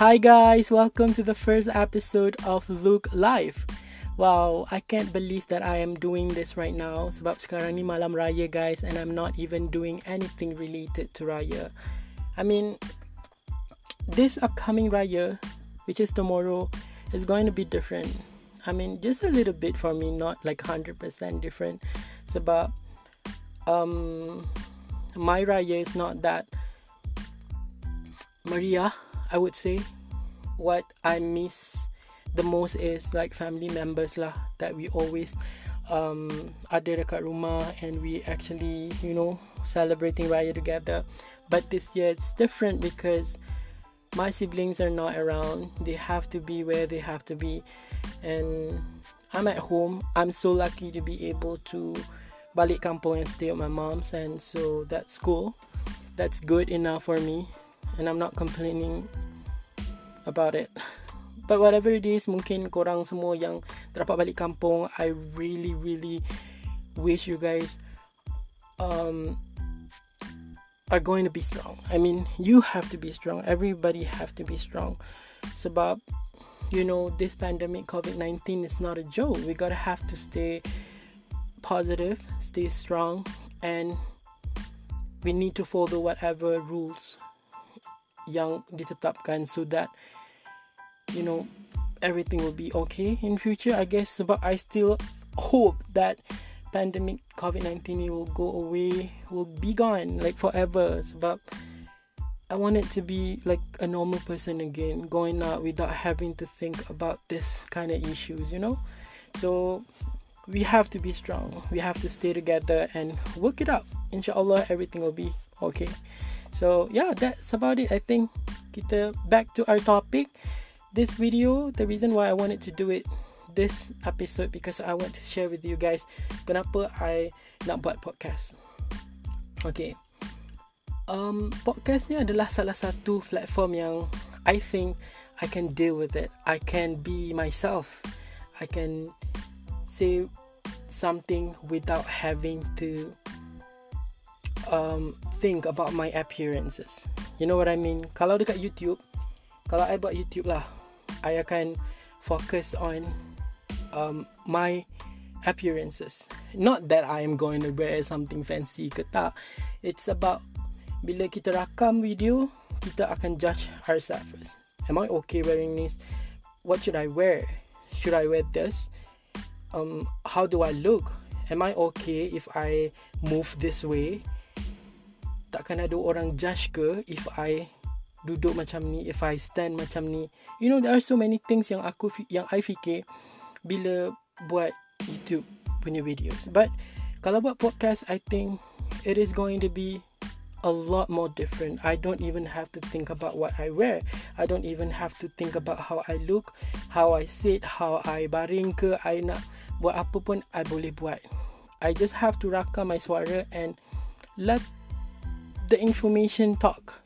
Hi guys, welcome to the first episode of Look Live. Wow, I can't believe that I am doing this right now sebab sekarang ni malam raya guys and I'm not even doing anything related to raya. I mean, this upcoming raya, which is tomorrow, is going to be different. I mean, just a little bit for me, not like 100% different sebab um my raya is not that Maria I would say what I miss the most is like family members lah that we always um ada dekat rumah and we actually you know celebrating raya together. But this year it's different because my siblings are not around. They have to be where they have to be. And I'm at home. I'm so lucky to be able to balik kampung and stay at my mom's. And so that's cool. That's good enough for me and I'm not complaining about it. But whatever it is, mungkin korang semua yang dapat balik kampung, I really really wish you guys um are going to be strong. I mean, you have to be strong. Everybody have to be strong. Sebab you know, this pandemic COVID-19 is not a joke. We got to have to stay positive, stay strong and we need to follow whatever rules yang ditetapkan so that you know everything will be okay in future I guess. But I still hope that pandemic COVID-19 will go away will be gone like forever. But I want it to be like a normal person again going out without having to think about this kind of issues you know? So we have to be strong. We have to stay together and work it out. Inshallah everything will be okay So yeah, that's about it. I think kita back to our topic. This video, the reason why I wanted to do it this episode because I want to share with you guys kenapa I nak buat podcast. Okay. Um, podcast ni adalah salah satu platform yang I think I can deal with it. I can be myself. I can say something without having to um, think about my appearances. You know what I mean? Kalau dekat YouTube, kalau I buat YouTube lah, I akan focus on um, my appearances. Not that I am going to wear something fancy ke tak. It's about bila kita rakam video, kita akan judge ourselves. Am I okay wearing this? What should I wear? Should I wear this? Um, how do I look? Am I okay if I move this way? Takkan ada orang judge ke if I duduk macam ni if I stand macam ni you know there are so many things yang aku yang I fikir bila buat YouTube punya videos but kalau buat podcast I think it is going to be a lot more different. I don't even have to think about what I wear. I don't even have to think about how I look, how I sit, how I baring ke, I nak buat apa pun I boleh buat. I just have to rakam my suara and let the information talk.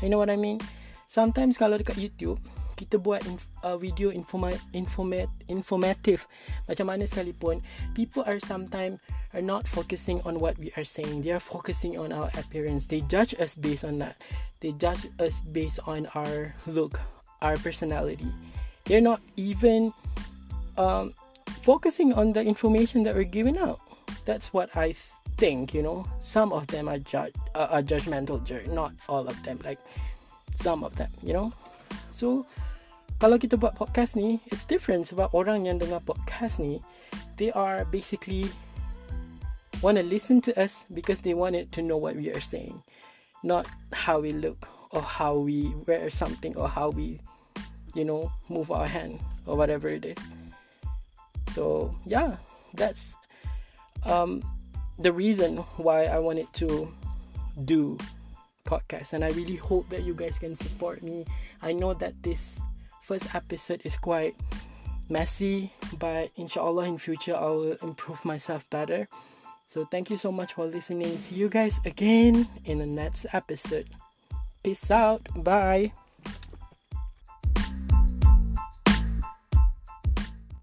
You know what I mean? Sometimes kalau dekat YouTube, kita buat inf- uh, video informa- informat informative. Macam mana sekalipun people are sometimes are not focusing on what we are saying. They are focusing on our appearance. They judge us based on that. They judge us based on our look our personality. They're not even um, focusing on the information that we're giving out that's what i think you know some of them are judge uh, are judgmental jerk. not all of them like some of them you know so kalau kita buat podcast ni it's different sebab orang yang dengar podcast ni they are basically want to listen to us because they wanted to know what we are saying not how we look or how we wear something or how we you know move our hand or whatever it is so yeah that's um the reason why I wanted to do podcast and I really hope that you guys can support me. I know that this first episode is quite messy, but inshallah in future I will improve myself better. So thank you so much for listening. See you guys again in the next episode. Peace out. Bye.